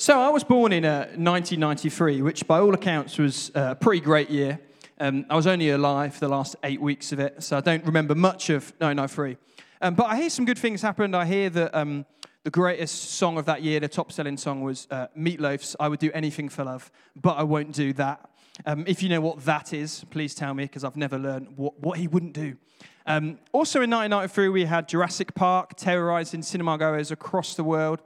So I was born in uh, 1993, which by all accounts was uh, a pretty great year. Um, I was only alive for the last eight weeks of it, so I don't remember much of 1993. Um, but I hear some good things happened. I hear that um, the greatest song of that year, the top selling song, was uh, Meatloaf's I Would Do Anything for Love, but I Won't Do That. Um, if you know what that is, please tell me, because I've never learned what, what he wouldn't do. Um, also in 1993, we had Jurassic Park terrorizing cinema goers across the world.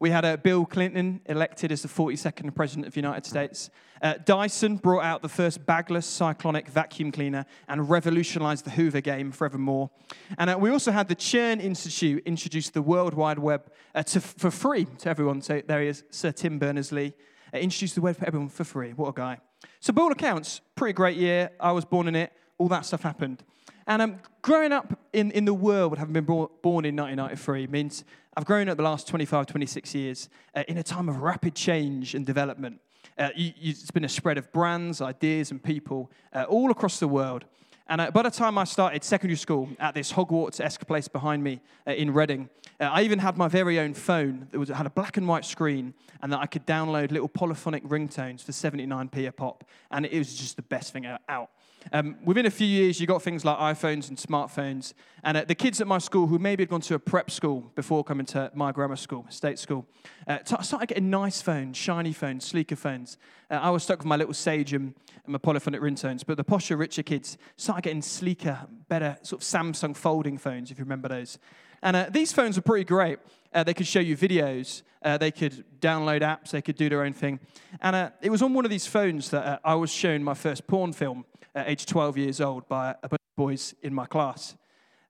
We had uh, Bill Clinton elected as the 42nd President of the United States. Uh, Dyson brought out the first bagless cyclonic vacuum cleaner and revolutionized the Hoover game forevermore. And uh, we also had the CERN Institute introduce the World Wide Web uh, to, for free to everyone. So there he is, Sir Tim Berners-Lee. Uh, introduced the web for everyone for free. What a guy. So by all accounts, pretty great year. I was born in it. All that stuff happened. And um, growing up in, in the world, having been born, in 1993, means I've grown up the last 25, 26 years uh, in a time of rapid change and development. Uh, you, you, it's been a spread of brands, ideas, and people uh, all across the world. And uh, by the time I started secondary school at this Hogwarts esque place behind me uh, in Reading, uh, I even had my very own phone that was, had a black and white screen and that I could download little polyphonic ringtones for 79p a pop. And it was just the best thing out. Um, within a few years, you got things like iPhones and smartphones. And uh, the kids at my school, who maybe had gone to a prep school before coming to my grammar school, state school, uh, started getting nice phones, shiny phones, sleeker phones. Uh, I was stuck with my little Sage and, and my polyphonic ringtones. But the posher, richer kids started getting sleeker, better sort of Samsung folding phones, if you remember those. And uh, these phones were pretty great. Uh, they could show you videos, uh, they could download apps, they could do their own thing. And it was on one of these phones that I was shown my first porn film at age 12 years old by a bunch of boys in my class.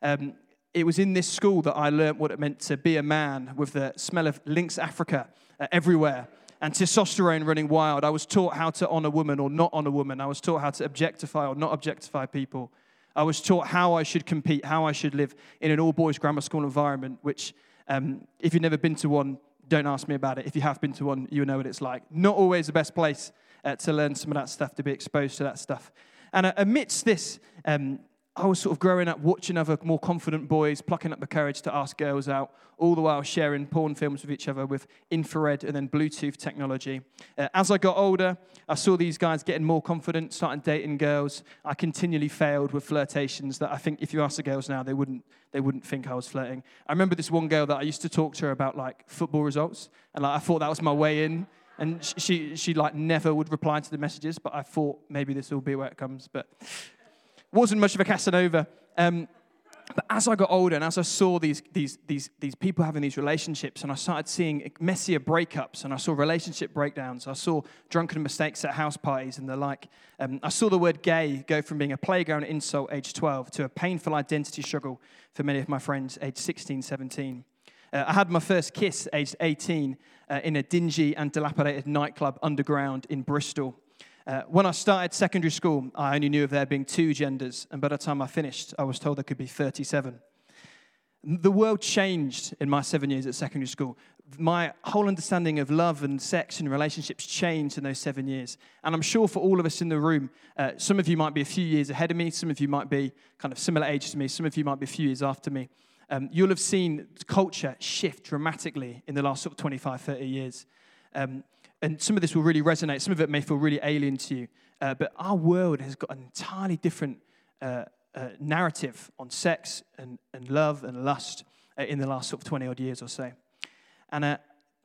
Um, it was in this school that I learned what it meant to be a man with the smell of Lynx Africa uh, everywhere and testosterone running wild. I was taught how to honor woman or not honor a woman. I was taught how to objectify or not objectify people. I was taught how I should compete, how I should live in an all boys grammar school environment, which, um, if you've never been to one, don't ask me about it. If you have been to one, you know what it's like. Not always the best place uh, to learn some of that stuff, to be exposed to that stuff. And uh, amidst this, um, I was sort of growing up watching other more confident boys plucking up the courage to ask girls out, all the while sharing porn films with each other with infrared and then Bluetooth technology. Uh, as I got older, I saw these guys getting more confident, starting dating girls. I continually failed with flirtations that I think if you ask the girls now, they wouldn't, they wouldn't think I was flirting. I remember this one girl that I used to talk to her about like football results, and like, I thought that was my way in. And she, she like never would reply to the messages, but I thought maybe this will be where it comes. But wasn't much of a Casanova. Um, but as I got older and as I saw these, these, these, these people having these relationships, and I started seeing messier breakups, and I saw relationship breakdowns, I saw drunken mistakes at house parties and the like. Um, I saw the word gay go from being a playground insult age 12 to a painful identity struggle for many of my friends age 16, 17. Uh, I had my first kiss aged 18 uh, in a dingy and dilapidated nightclub underground in Bristol. Uh, when I started secondary school, I only knew of there being two genders, and by the time I finished, I was told there could be 37. The world changed in my seven years at secondary school. My whole understanding of love and sex and relationships changed in those seven years. And I'm sure for all of us in the room, uh, some of you might be a few years ahead of me, some of you might be kind of similar age to me, some of you might be a few years after me um, you'll have seen culture shift dramatically in the last sort of 25, 30 years. Um, and some of this will really resonate. Some of it may feel really alien to you. Uh, but our world has got an entirely different uh, uh, narrative on sex and, and love and lust uh, in the last sort of 20 odd years or so. And uh,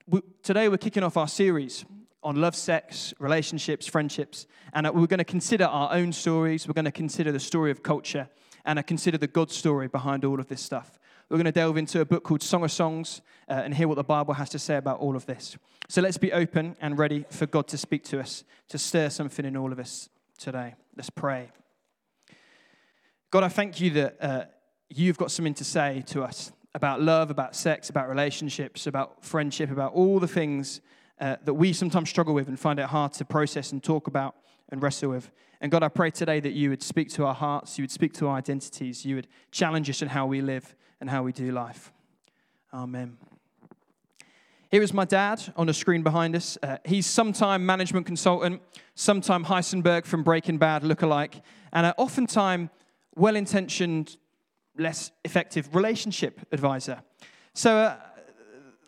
we, today we're kicking off our series on love, sex, relationships, friendships. And uh, we're going to consider our own stories. We're going to consider the story of culture and consider the God story behind all of this stuff. We're going to delve into a book called Song of Songs uh, and hear what the Bible has to say about all of this. So let's be open and ready for God to speak to us, to stir something in all of us today. Let's pray. God, I thank you that uh, you've got something to say to us about love, about sex, about relationships, about friendship, about all the things uh, that we sometimes struggle with and find it hard to process and talk about and wrestle with. And God, I pray today that you would speak to our hearts, you would speak to our identities, you would challenge us in how we live and how we do life. Amen. Here is my dad on the screen behind us. Uh, he's sometime management consultant, sometime Heisenberg from Breaking Bad lookalike, and uh, oftentimes well intentioned, less effective relationship advisor. So, uh,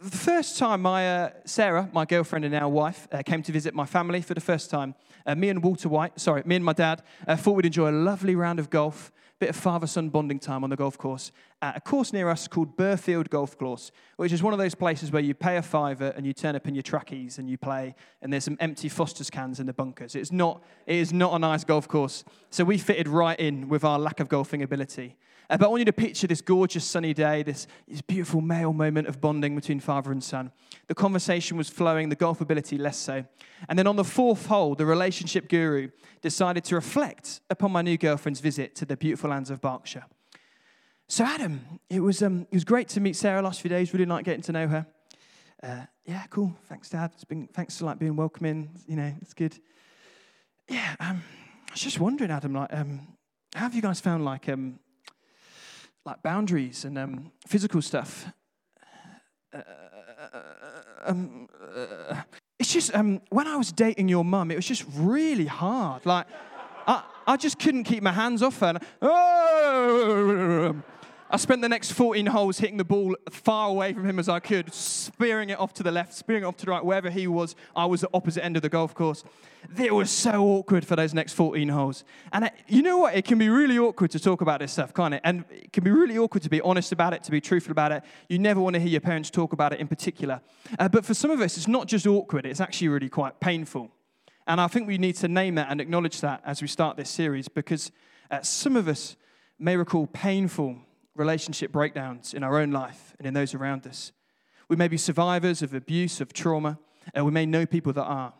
the first time my uh, Sarah, my girlfriend and now wife, uh, came to visit my family for the first time, uh, me and Walter White, sorry, me and my dad, uh, thought we'd enjoy a lovely round of golf, a bit of father-son bonding time on the golf course at a course near us called Burfield Golf Course, which is one of those places where you pay a fiver and you turn up in your trackies and you play, and there's some empty Foster's cans in the bunkers. It's not, it is not a nice golf course. So we fitted right in with our lack of golfing ability. Uh, but I want you to picture this gorgeous sunny day, this, this beautiful male moment of bonding between father and son. The conversation was flowing, the golf ability less so. And then on the fourth hole, the relationship guru decided to reflect upon my new girlfriend's visit to the beautiful lands of Berkshire. So, Adam, it was, um, it was great to meet Sarah last few days. Really like getting to know her. Uh, yeah, cool. Thanks, Dad. It's been, thanks for like being welcoming. You know, it's good. Yeah, um, I was just wondering, Adam, like, um, how have you guys found like um, like boundaries and um, physical stuff. Uh, um, uh, it's just um, when I was dating your mum, it was just really hard. Like, I, I just couldn't keep my hands off her. And, oh, I spent the next 14 holes hitting the ball far away from him as I could, spearing it off to the left, spearing it off to the right, wherever he was. I was the opposite end of the golf course. It was so awkward for those next 14 holes. And you know what? It can be really awkward to talk about this stuff, can't it? And it can be really awkward to be honest about it, to be truthful about it. You never want to hear your parents talk about it in particular. Uh, but for some of us, it's not just awkward, it's actually really quite painful. And I think we need to name that and acknowledge that as we start this series because uh, some of us may recall painful relationship breakdowns in our own life and in those around us. We may be survivors of abuse, of trauma, and we may know people that are.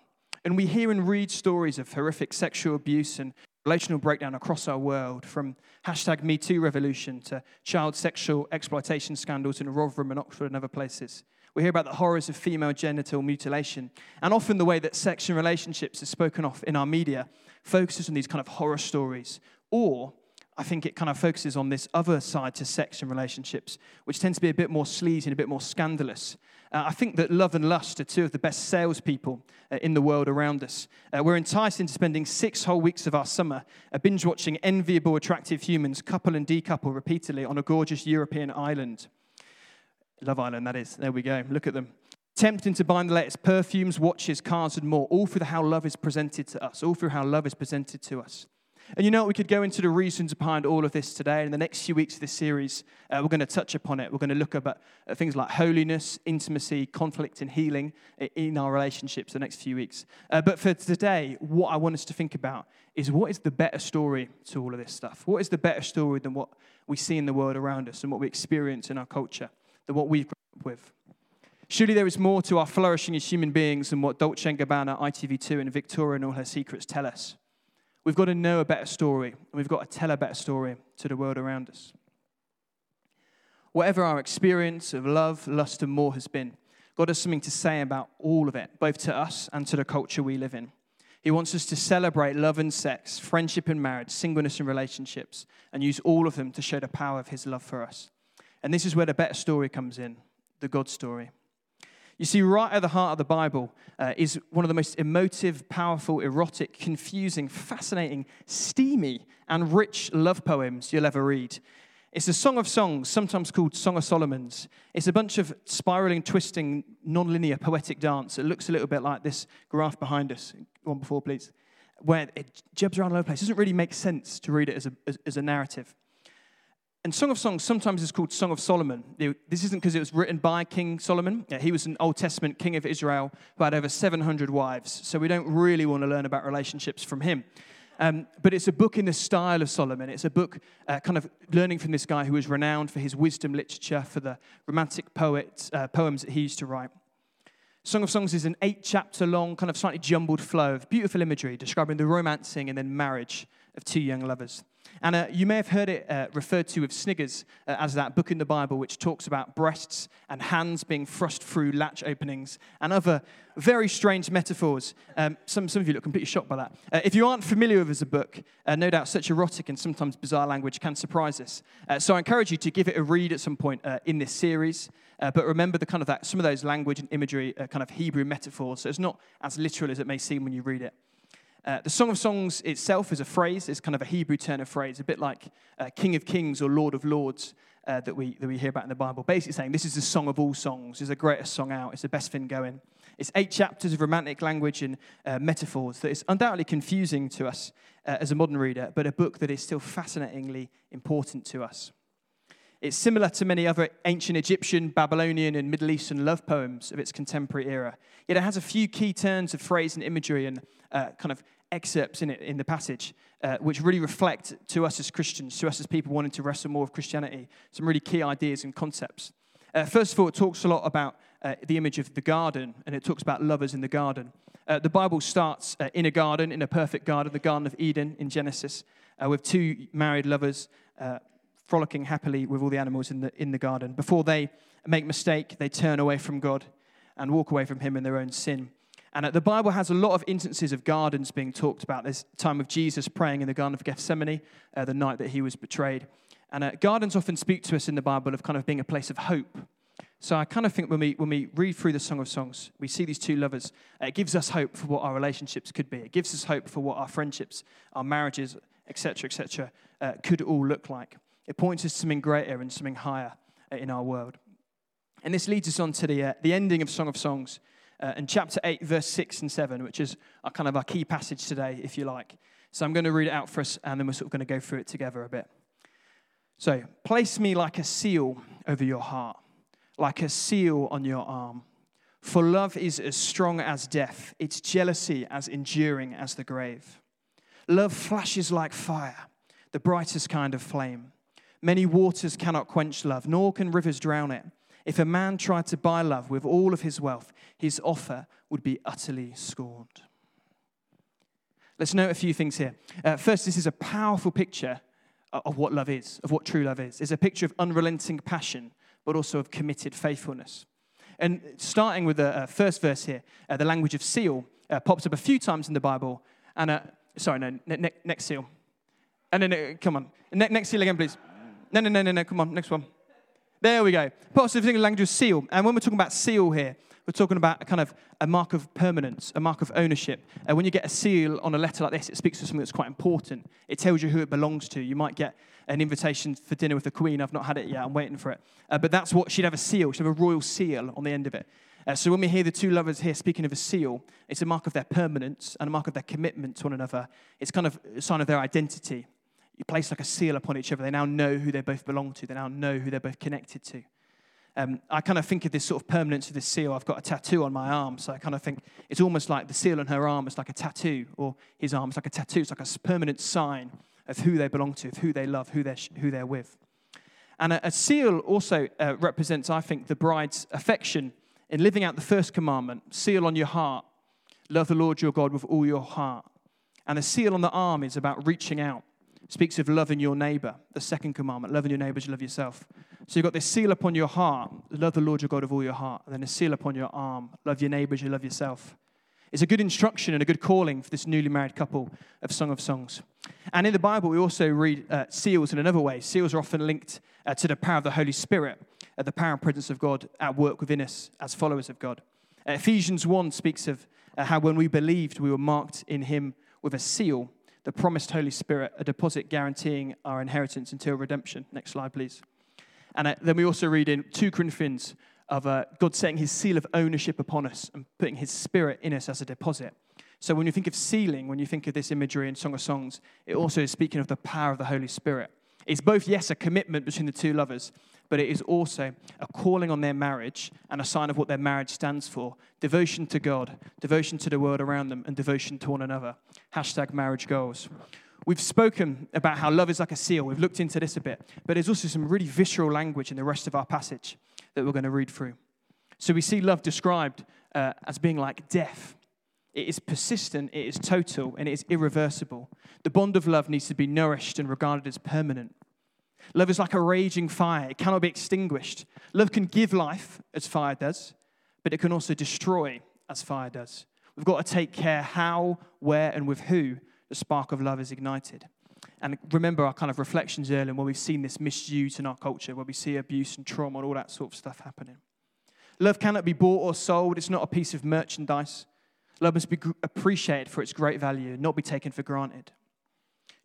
And we hear and read stories of horrific sexual abuse and relational breakdown across our world, from hashtag MeToo revolution to child sexual exploitation scandals in Rotherham and Oxford and other places. We hear about the horrors of female genital mutilation. And often the way that sex and relationships is spoken of in our media focuses on these kind of horror stories or I think it kind of focuses on this other side to sex and relationships, which tends to be a bit more sleazy and a bit more scandalous. Uh, I think that love and lust are two of the best salespeople uh, in the world around us. Uh, we're enticed into spending six whole weeks of our summer uh, binge watching enviable, attractive humans couple and decouple repeatedly on a gorgeous European island. Love Island, that is. There we go. Look at them. Tempting to buy the latest perfumes, watches, cars, and more, all through how love is presented to us, all through how love is presented to us. And you know? We could go into the reasons behind all of this today. In the next few weeks of this series, uh, we're going to touch upon it. We're going to look at, uh, things like holiness, intimacy, conflict, and healing in our relationships the next few weeks. Uh, but for today, what I want us to think about is what is the better story to all of this stuff? What is the better story than what we see in the world around us and what we experience in our culture, than what we've grown up with? Surely there is more to our flourishing as human beings than what Dolce & Gabbana, ITV2, and Victoria and all her secrets tell us. We've got to know a better story, and we've got to tell a better story to the world around us. Whatever our experience of love, lust, and more has been, God has something to say about all of it, both to us and to the culture we live in. He wants us to celebrate love and sex, friendship and marriage, singleness and relationships, and use all of them to show the power of His love for us. And this is where the better story comes in the God story. You see, right at the heart of the Bible uh, is one of the most emotive, powerful, erotic, confusing, fascinating, steamy, and rich love poems you'll ever read. It's a Song of Songs, sometimes called Song of Solomon's. It's a bunch of spiraling, twisting, non-linear poetic dance. It looks a little bit like this graph behind us. One before, please. Where it jumps around all over the place. It doesn't really make sense to read it as a, as, as a narrative. And Song of Songs sometimes is called Song of Solomon. This isn't because it was written by King Solomon. He was an Old Testament king of Israel who had over 700 wives. So we don't really want to learn about relationships from him. Um, but it's a book in the style of Solomon. It's a book uh, kind of learning from this guy who was renowned for his wisdom literature, for the romantic uh, poems that he used to write. Song of Songs is an eight chapter long, kind of slightly jumbled flow of beautiful imagery describing the romancing and then marriage of two young lovers. And uh, you may have heard it uh, referred to with Sniggers uh, as that book in the Bible which talks about breasts and hands being thrust through latch openings and other very strange metaphors. Um, some, some of you look completely shocked by that. Uh, if you aren't familiar with it as a book, uh, no doubt such erotic and sometimes bizarre language can surprise us. Uh, so I encourage you to give it a read at some point in this series. but remember the kind of that, some of those language and imagery kind of Hebrew metaphors. So it's not as literal as it may seem when you read it. Uh, the Song of Songs itself is a phrase, it's kind of a Hebrew turn of phrase, a bit like uh, King of Kings or Lord of Lords uh, that, we, that we hear about in the Bible. Basically saying this is the song of all songs, it's the greatest song out, it's the best thing going. It's eight chapters of romantic language and uh, metaphors that is undoubtedly confusing to us uh, as a modern reader, but a book that is still fascinatingly important to us. It's similar to many other ancient Egyptian, Babylonian, and Middle Eastern love poems of its contemporary era. Yet it has a few key turns of phrase and imagery and uh, kind of excerpts in it in the passage, uh, which really reflect to us as Christians, to us as people wanting to wrestle more with Christianity, some really key ideas and concepts. Uh, first of all, it talks a lot about uh, the image of the garden, and it talks about lovers in the garden. Uh, the Bible starts uh, in a garden, in a perfect garden, the Garden of Eden in Genesis, uh, with two married lovers frolicking happily with all the animals in the, in the garden. Before they make mistake, they turn away from God and walk away from Him in their own sin. And the Bible has a lot of instances of gardens being talked about. There's time of Jesus praying in the Garden of Gethsemane, the night that he was betrayed. And gardens often speak to us in the Bible of kind of being a place of hope so I kind of think when we, when we read through the Song of Songs, we see these two lovers. It gives us hope for what our relationships could be. It gives us hope for what our friendships, our marriages, etc., etc., uh, could all look like. It points us to something greater and something higher uh, in our world. And this leads us on to the, uh, the ending of Song of Songs uh, in chapter 8, verse 6 and 7, which is our, kind of our key passage today, if you like. So I'm going to read it out for us, and then we're sort of going to go through it together a bit. So, place me like a seal over your heart like a seal on your arm. For love is as strong as death, its jealousy as enduring as the grave. Love flashes like fire, the brightest kind of flame. Many waters cannot quench love, nor can rivers drown it. If a man tried to buy love with all of his wealth, his offer would be utterly scorned. Let's note a few things here. Uh, first, this is a powerful picture of what love is, of what true love is. It's a picture of unrelenting passion but also of committed faithfulness. And starting with the uh, first verse here, uh, the language of seal uh, pops up a few times in the Bible. And uh, sorry, no, ne- ne- next seal. And then, uh, come on, ne- next seal again, please. No, no, no, no, no, come on, next one. There we go. Up the language seal. And when we're talking about seal here, we're talking about a kind of a mark of permanence, a mark of ownership. Uh, when you get a seal on a letter like this, it speaks to something that's quite important. It tells you who it belongs to. You might get an invitation for dinner with the Queen. I've not had it yet. I'm waiting for it. Uh, but that's what she'd have a seal. She'd have a royal seal on the end of it. Uh, so when we hear the two lovers here speaking of a seal, it's a mark of their permanence and a mark of their commitment to one another. It's kind of a sign of their identity. You place like a seal upon each other. They now know who they both belong to. They now know who they're both connected to. Um, I kind of think of this sort of permanence of this seal. I've got a tattoo on my arm, so I kind of think it's almost like the seal on her arm is like a tattoo, or his arm is like a tattoo. It's like a permanent sign of who they belong to, of who they love, who they're, who they're with. And a, a seal also uh, represents, I think, the bride's affection in living out the first commandment seal on your heart, love the Lord your God with all your heart. And a seal on the arm is about reaching out speaks of loving your neighbor, the second commandment, loving your neighbor as you love yourself. So you've got this seal upon your heart, love the Lord your God of all your heart, and then a seal upon your arm, love your neighbor as you love yourself. It's a good instruction and a good calling for this newly married couple of Song of Songs. And in the Bible, we also read uh, seals in another way. Seals are often linked uh, to the power of the Holy Spirit, uh, the power and presence of God at work within us as followers of God. Uh, Ephesians 1 speaks of uh, how when we believed, we were marked in Him with a seal the promised Holy Spirit, a deposit guaranteeing our inheritance until redemption. Next slide, please. And uh, then we also read in 2 Corinthians of uh, God setting his seal of ownership upon us and putting his spirit in us as a deposit. So when you think of sealing, when you think of this imagery in Song of Songs, it also is speaking of the power of the Holy Spirit. It's both, yes, a commitment between the two lovers, but it is also a calling on their marriage and a sign of what their marriage stands for devotion to God, devotion to the world around them, and devotion to one another. Hashtag marriage goals. We've spoken about how love is like a seal. We've looked into this a bit, but there's also some really visceral language in the rest of our passage that we're going to read through. So we see love described uh, as being like death. It is persistent, it is total, and it is irreversible. The bond of love needs to be nourished and regarded as permanent. Love is like a raging fire, it cannot be extinguished. Love can give life, as fire does, but it can also destroy, as fire does. We've got to take care how, where, and with who the spark of love is ignited. And remember our kind of reflections earlier where we've seen this misuse in our culture, where we see abuse and trauma and all that sort of stuff happening. Love cannot be bought or sold, it's not a piece of merchandise. Love must be appreciated for its great value, not be taken for granted.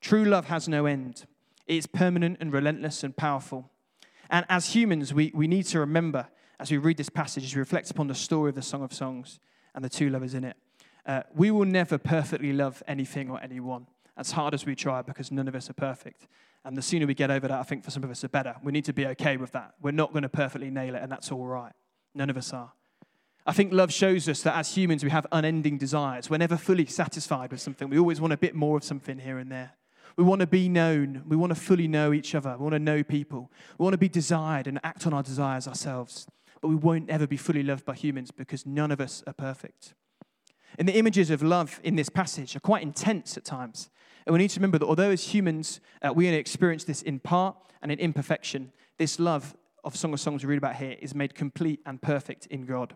True love has no end. It is permanent and relentless and powerful. And as humans, we, we need to remember as we read this passage, as we reflect upon the story of the Song of Songs and the two lovers in it, uh, we will never perfectly love anything or anyone, as hard as we try, because none of us are perfect. And the sooner we get over that, I think for some of us, the better. We need to be okay with that. We're not going to perfectly nail it, and that's all right. None of us are. I think love shows us that as humans, we have unending desires. We're never fully satisfied with something. We always want a bit more of something here and there. We want to be known. We want to fully know each other. We want to know people. We want to be desired and act on our desires ourselves. But we won't ever be fully loved by humans because none of us are perfect. And the images of love in this passage are quite intense at times. And we need to remember that although as humans uh, we only experience this in part and in imperfection, this love of Song of Songs we read about here is made complete and perfect in God.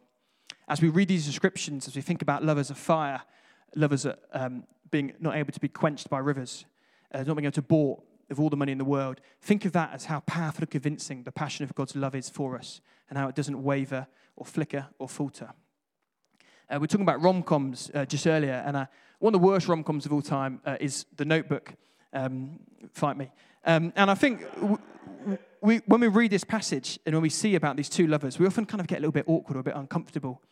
As we read these descriptions, as we think about love as a fire, love as a, um, being not able to be quenched by rivers, uh, not being able to bore of all the money in the world, think of that as how powerful and convincing the passion of God's love is for us and how it doesn't waver or flicker or falter. Uh, we are talking about rom coms uh, just earlier, and uh, one of the worst rom coms of all time uh, is The Notebook. Um, fight me. Um, and I think w- we, when we read this passage and when we see about these two lovers, we often kind of get a little bit awkward or a bit uncomfortable.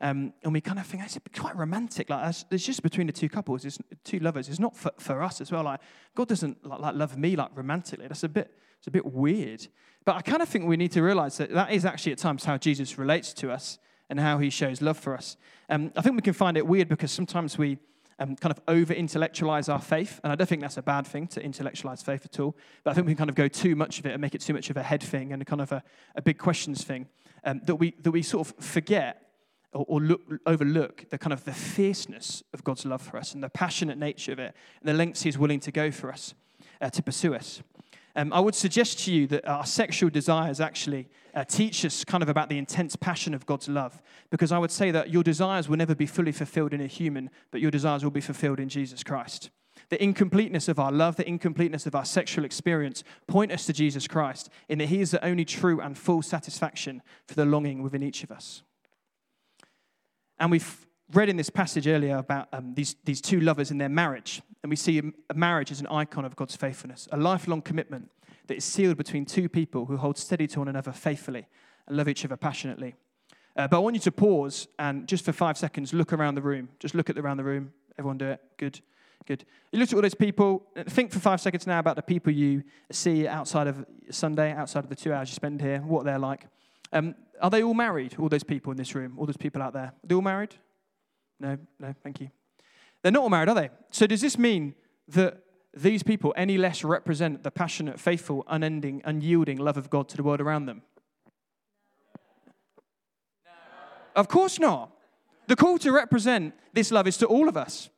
Um, and we kind of think it's quite romantic. Like it's just between the two couples, it's two lovers. It's not for, for us as well. Like God doesn't like, like love me like romantically. That's a bit it's a bit weird. But I kind of think we need to realize that that is actually at times how Jesus relates to us and how he shows love for us. Um, I think we can find it weird because sometimes we um, kind of over intellectualize our faith. And I don't think that's a bad thing to intellectualize faith at all. But I think we can kind of go too much of it and make it too much of a head thing and a kind of a, a big questions thing um, that, we, that we sort of forget or, or look, overlook the kind of the fierceness of God's love for us and the passionate nature of it and the lengths he's willing to go for us uh, to pursue us. Um, I would suggest to you that our sexual desires actually uh, teach us kind of about the intense passion of God's love. Because I would say that your desires will never be fully fulfilled in a human, but your desires will be fulfilled in Jesus Christ. The incompleteness of our love, the incompleteness of our sexual experience point us to Jesus Christ in that He is the only true and full satisfaction for the longing within each of us. And we've read in this passage earlier about um, these, these two lovers in their marriage. And we see a marriage as an icon of God's faithfulness, a lifelong commitment that is sealed between two people who hold steady to one another faithfully and love each other passionately. Uh, but I want you to pause and just for five seconds look around the room. Just look at around the room. Everyone do it. Good. Good. You look at all those people. Think for five seconds now about the people you see outside of Sunday, outside of the two hours you spend here, what they're like. Um, are they all married, all those people in this room, all those people out there? Are they all married? No, no, thank you. They're not all married, are they? So does this mean that these people any less represent the passionate, faithful, unending, unyielding love of God to the world around them? No. Of course not. The call to represent this love is to all of us.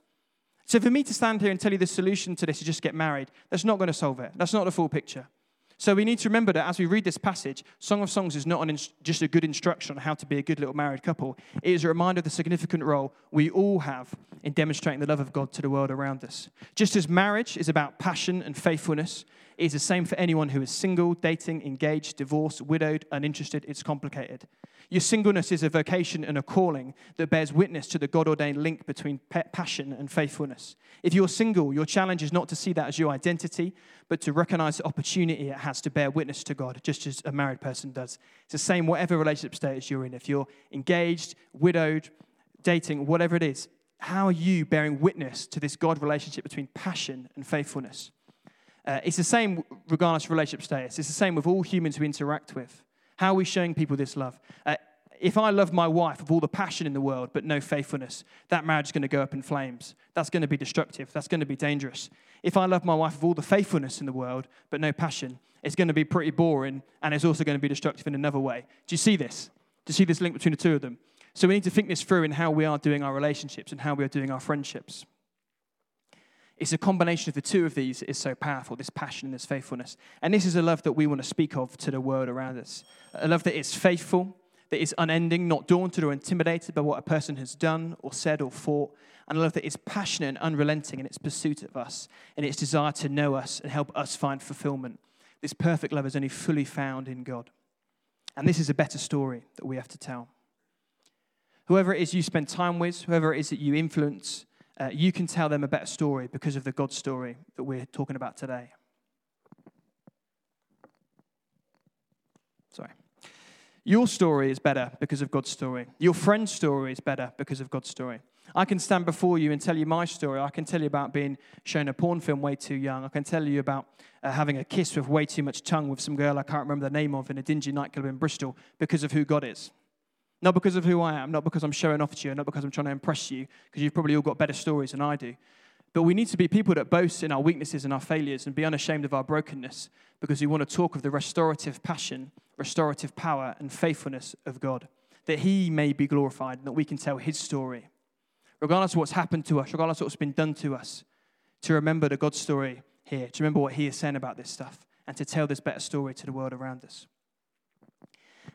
So for me to stand here and tell you the solution to this is just get married, that's not going to solve it. That's not the full picture. So we need to remember that as we read this passage, Song of Songs is not inst- just a good instruction on how to be a good little married couple. It is a reminder of the significant role we all have in demonstrating the love of God to the world around us. Just as marriage is about passion and faithfulness, it is the same for anyone who is single, dating, engaged, divorced, widowed, uninterested. It's complicated. Your singleness is a vocation and a calling that bears witness to the God ordained link between passion and faithfulness. If you're single, your challenge is not to see that as your identity, but to recognize the opportunity it has to bear witness to God, just as a married person does. It's the same, whatever relationship status you're in. If you're engaged, widowed, dating, whatever it is, how are you bearing witness to this God relationship between passion and faithfulness? Uh, it's the same regardless of relationship status. It's the same with all humans we interact with. How are we showing people this love? Uh, if I love my wife with all the passion in the world but no faithfulness, that marriage is going to go up in flames. That's going to be destructive. That's going to be dangerous. If I love my wife with all the faithfulness in the world but no passion, it's going to be pretty boring and it's also going to be destructive in another way. Do you see this? Do you see this link between the two of them? So we need to think this through in how we are doing our relationships and how we are doing our friendships. It's a combination of the two of these is so powerful this passion and this faithfulness. And this is a love that we want to speak of to the world around us. A love that is faithful, that is unending, not daunted or intimidated by what a person has done or said or thought. And a love that is passionate and unrelenting in its pursuit of us and its desire to know us and help us find fulfillment. This perfect love is only fully found in God. And this is a better story that we have to tell. whoever it is you spend time with, whoever it is that you influence, uh, you can tell them a better story because of the God story that we're talking about today. Sorry. Your story is better because of God's story. Your friend's story is better because of God's story. I can stand before you and tell you my story. I can tell you about being shown a porn film way too young. I can tell you about uh, having a kiss with way too much tongue with some girl I can't remember the name of in a dingy nightclub in Bristol because of who God is. Not because of who I am, not because I'm showing off to you, not because I'm trying to impress you, because you've probably all got better stories than I do. But we need to be people that boast in our weaknesses and our failures and be unashamed of our brokenness because we want to talk of the restorative passion, restorative power, and faithfulness of God, that He may be glorified and that we can tell His story. Regardless of what's happened to us, regardless of what's been done to us, to remember the God story here, to remember what He is saying about this stuff, and to tell this better story to the world around us.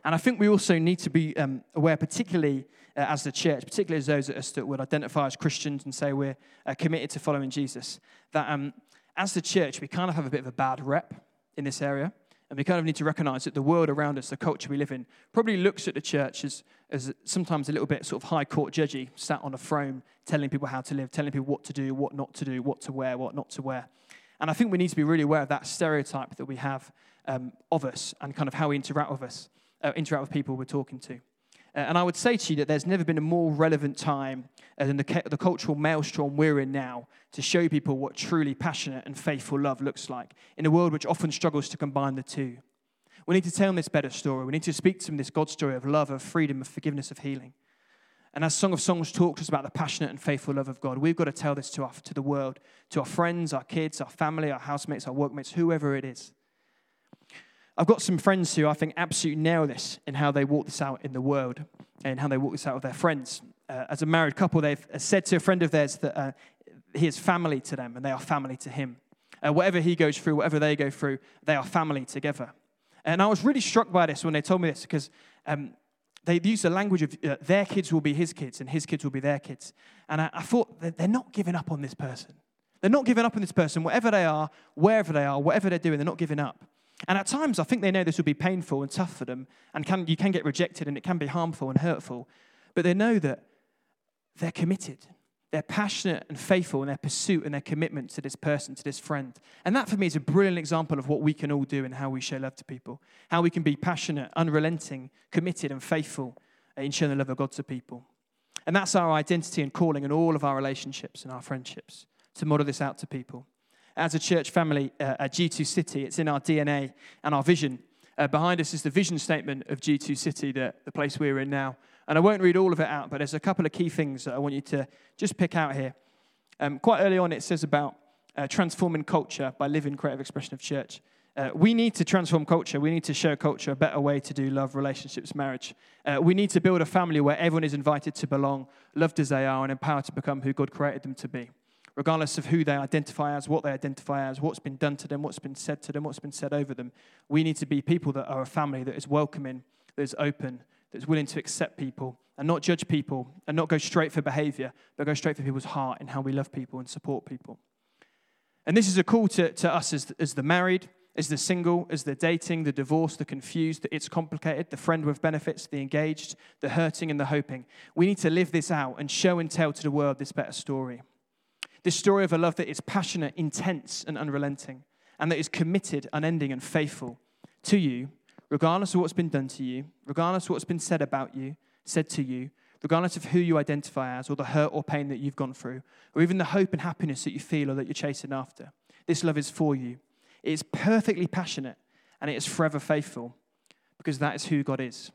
And I think we also need to be um, aware, particularly uh, as the church, particularly as those of us that would identify as Christians and say we're uh, committed to following Jesus, that um, as the church, we kind of have a bit of a bad rep in this area. And we kind of need to recognize that the world around us, the culture we live in, probably looks at the church as, as sometimes a little bit sort of high court judgy, sat on a throne, telling people how to live, telling people what to do, what not to do, what to wear, what not to wear. And I think we need to be really aware of that stereotype that we have um, of us and kind of how we interact with us uh, interact with people we're talking to. Uh, and I would say to you that there's never been a more relevant time than the, the cultural maelstrom we're in now to show people what truly passionate and faithful love looks like in a world which often struggles to combine the two. We need to tell them this better story. We need to speak to them this God story of love, of freedom, of forgiveness, of healing. And as Song of Songs talks us about the passionate and faithful love of God, we've got to tell this to, our, to the world, to our friends, our kids, our family, our housemates, our workmates, whoever it is. I've got some friends who I think absolutely nail this in how they walk this out in the world and how they walk this out with their friends. Uh, as a married couple, they've said to a friend of theirs that uh, he is family to them and they are family to him. Uh, whatever he goes through, whatever they go through, they are family together. And I was really struck by this when they told me this because um, they use the language of uh, their kids will be his kids and his kids will be their kids. And I, I thought they're not giving up on this person. They're not giving up on this person, whatever they are, wherever they are, whatever they're doing, they're not giving up. And at times, I think they know this will be painful and tough for them, and can, you can get rejected, and it can be harmful and hurtful. But they know that they're committed. They're passionate and faithful in their pursuit and their commitment to this person, to this friend. And that, for me, is a brilliant example of what we can all do and how we show love to people. How we can be passionate, unrelenting, committed, and faithful in showing the love of God to people. And that's our identity and calling in all of our relationships and our friendships to model this out to people as a church family uh, at G2 City. It's in our DNA and our vision. Uh, behind us is the vision statement of G2 City, the, the place we're in now. And I won't read all of it out, but there's a couple of key things that I want you to just pick out here. Um, quite early on, it says about uh, transforming culture by living creative expression of church. Uh, we need to transform culture. We need to show culture a better way to do love, relationships, marriage. Uh, we need to build a family where everyone is invited to belong, loved as they are, and empowered to become who God created them to be regardless of who they identify as, what they identify as, what's been done to them, what's been said to them, what's been said over them. We need to be people that are a family that is welcoming, that is open, that is willing to accept people and not judge people and not go straight for behavior, but go straight for people's heart and how we love people and support people. And this is a call to, to us as, as the married, as the single, as the dating, the divorced, the confused, the it's complicated, the friend with benefits, the engaged, the hurting, and the hoping. We need to live this out and show and tell to the world this better story. This story of a love that is passionate, intense, and unrelenting, and that is committed, unending, and faithful to you, regardless of what's been done to you, regardless of what's been said about you, said to you, regardless of who you identify as, or the hurt or pain that you've gone through, or even the hope and happiness that you feel or that you're chasing after. This love is for you. It is perfectly passionate, and it is forever faithful, because that is who God is,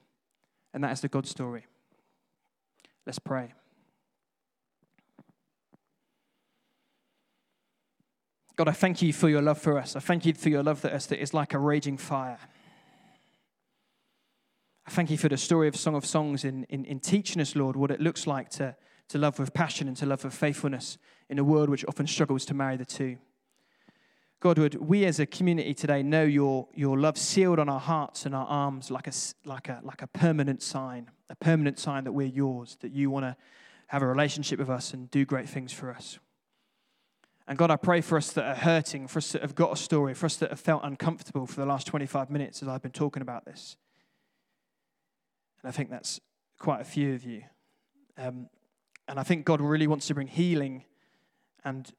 and that is the God story. Let's pray. God, I thank you for your love for us. I thank you for your love for us that is like a raging fire. I thank you for the story of Song of Songs in, in, in teaching us, Lord, what it looks like to, to love with passion and to love with faithfulness in a world which often struggles to marry the two. God, would we as a community today know your, your love sealed on our hearts and our arms like a, like, a, like a permanent sign, a permanent sign that we're yours, that you want to have a relationship with us and do great things for us. And God, I pray for us that are hurting, for us that have got a story, for us that have felt uncomfortable for the last 25 minutes as I've been talking about this. And I think that's quite a few of you. Um, and I think God really wants to bring healing and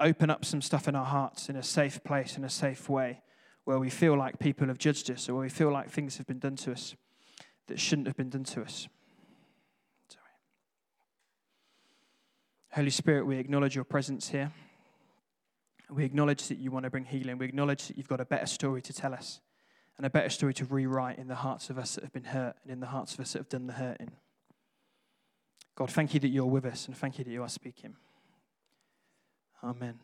open up some stuff in our hearts in a safe place, in a safe way, where we feel like people have judged us or where we feel like things have been done to us that shouldn't have been done to us. Sorry. Holy Spirit, we acknowledge your presence here. We acknowledge that you want to bring healing. We acknowledge that you've got a better story to tell us and a better story to rewrite in the hearts of us that have been hurt and in the hearts of us that have done the hurting. God, thank you that you're with us and thank you that you are speaking. Amen.